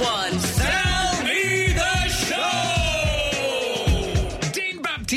one.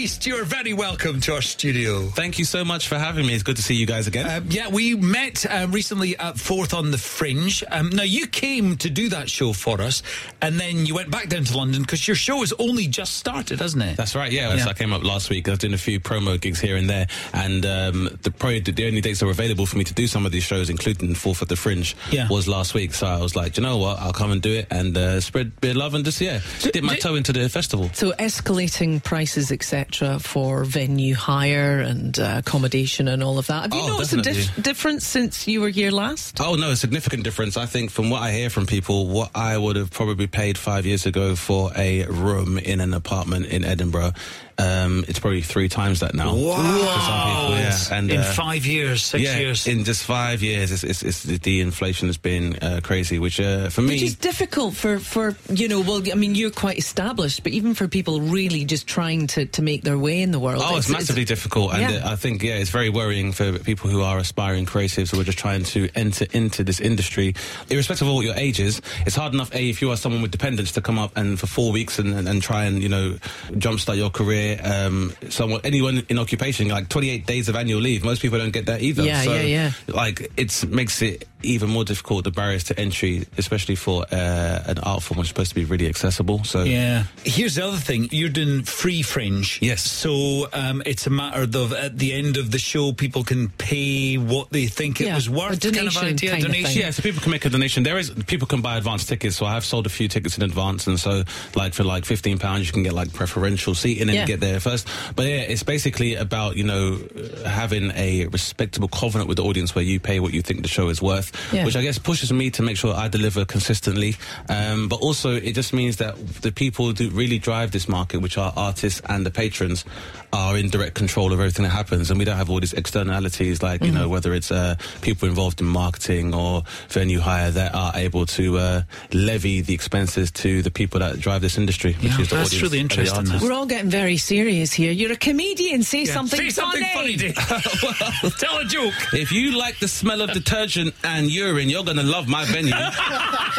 Dane Baptiste, you're very welcome to our studio. Thank you so much for having me. It's good to see you guys again. Um, yeah, we met uh, recently at Forth on the Fringe. Um, now, you came to do that show for us, and then you went back down to London because your show has only just started, hasn't it? That's right. Yeah, Yeah. So I came up last week. I was doing a few promo gigs here and there, and um, the probably the, the only dates that were available for me to do some of these shows, including Forth at the Fringe, Yeah. was last week. So I was like, you know what? I'll come and do it and uh, spread a bit of love and just yeah, dip my d- toe into the festival. So escalating prices, etc., for venue hire and uh, accommodation and all of that. Have you Oh, noticed a dif- difference since you were here last? Oh no, a significant difference. I think from what I hear from people, what I would have probably paid five years ago for a room in an apartment in Edinburgh, um, it's probably three times that now. Wow. For some people, yeah. And in uh, five years, six yeah, years. in just five years, it's, it's, it's the inflation has been uh, crazy. Which uh, for me, Which is difficult for, for, you know, well, I mean, you're quite established, but even for people really just trying to, to make their way in the world. Oh, it's, massively difficult, and Yeah. I think yeah, it's very worrying for people who are aspiring creatives who are just trying to enter into this industry, irrespective of what your age is. It's hard enough, a if you are someone with dependents to come up and for four weeks and, and, and try and you know jumpstart your career. Um, someone, anyone in occupation, like twenty eight days of annual leave, most people don't get that either. Yeah, so, yeah, yeah. Like it makes it even more difficult the barriers to entry, especially for uh, an art form which is supposed to be really accessible. So Yeah. Here's the other thing. You're doing free fringe. Yes. So um, it's a matter of at the end of the show, people can pay what they think it Yeah, was a worth. kind of donation idea. kind of donation. thing. Yeah, so people can make a donation. There is people can buy advance tickets. So I have sold a few tickets in advance, and so like for like fifteen pounds, you can get like preferential seating and Yeah. get there first. But yeah, it's basically about you know uh, having a respectable covenant with the audience where you pay what you think the show is worth, Yeah. which I guess pushes me to make sure I deliver consistently. Um, but also it just means that the people who really drive this market, which are artists and the patrons, are in direct control of everything that happens, and we don't have all these externalities like you know whether it's uh, people involved in marketing or venue hire that are able to uh, levy the expenses to the people that drive this industry, which Yeah, is the that's audience really interesting. We're all getting very serious here. You're a comedian. Say Yeah. something Say something funny, Dave. Tell a joke. If you like the smell of detergent and urine, you're gonna love my venue.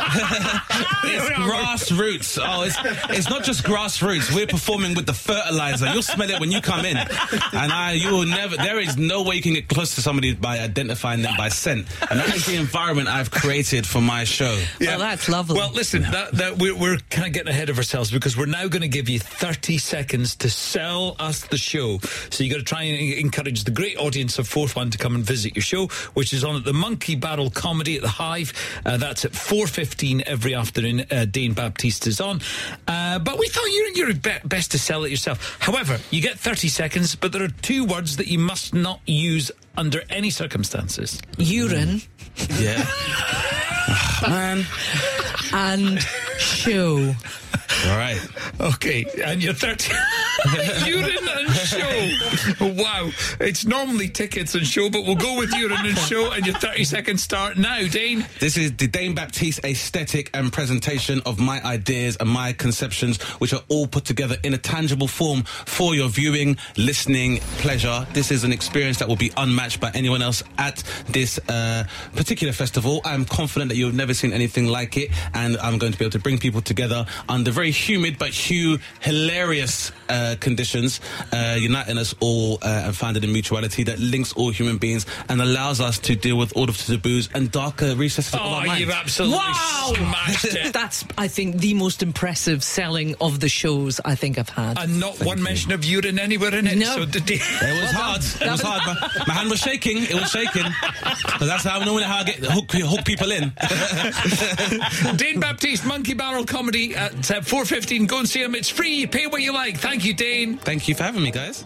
it's grassroots. Oh, it's it's not just grassroots. We're performing with the fertilizer. You'll smell it when you come in, and I you will never. There is no way you can get close to somebody by identifying them by scent, and that is the environment I've created for my show. Well, that's lovely. Well, listen, that, that we're, we're kind of getting ahead of ourselves because we're now going to give you 30 seconds to sell us the show. So you got to try and encourage the great audience of Forth One to come and visit your show, which is on at the Monkey Barrel Comedy at the Hive. Uh, that's at 4.15 every afternoon. Uh, Dane Baptiste is on. Uh, but we thought you're, you're be- best to sell it yourself. However, you get 30 seconds, but there are two words that you must not use under any circumstances. urine Yeah, man. and show. All right. Okay, and you're 30. urine and show. Wow. It's normally tickets and show, but we'll go with urine and show, and your 30 seconds start now, Dane. This is the Dane Baptiste aesthetic and presentation of my ideas and my conceptions, which are all put together in a tangible form for your viewing, listening pleasure. This is an experience that will be unmatched by anyone else at this uh, particular festival. I'm confident that you've never seen anything like it, and I'm going to be able to bring people together under very humid but hue hilarious uh, conditions, uh, uniting us all uh, and founded in mutuality that links all human beings and allows us to deal with all of the taboos and darker recesses of Oh, our minds. you've absolutely Wow! smashed it. That's, I think, the most impressive selling of the shows I think I've had. And not one mention of urine anywhere in it. No. So did Dane. It was hard. It was hard. My, my hand was shaking. It was shaking. But that's how I normally how I get hook, hook people in. Dane Baptiste, Monkey Barrel Comedy at uh, 4.15. Go and see him. It's free. Pay what you like. Thank you, Dane. Thank you for having me, guys.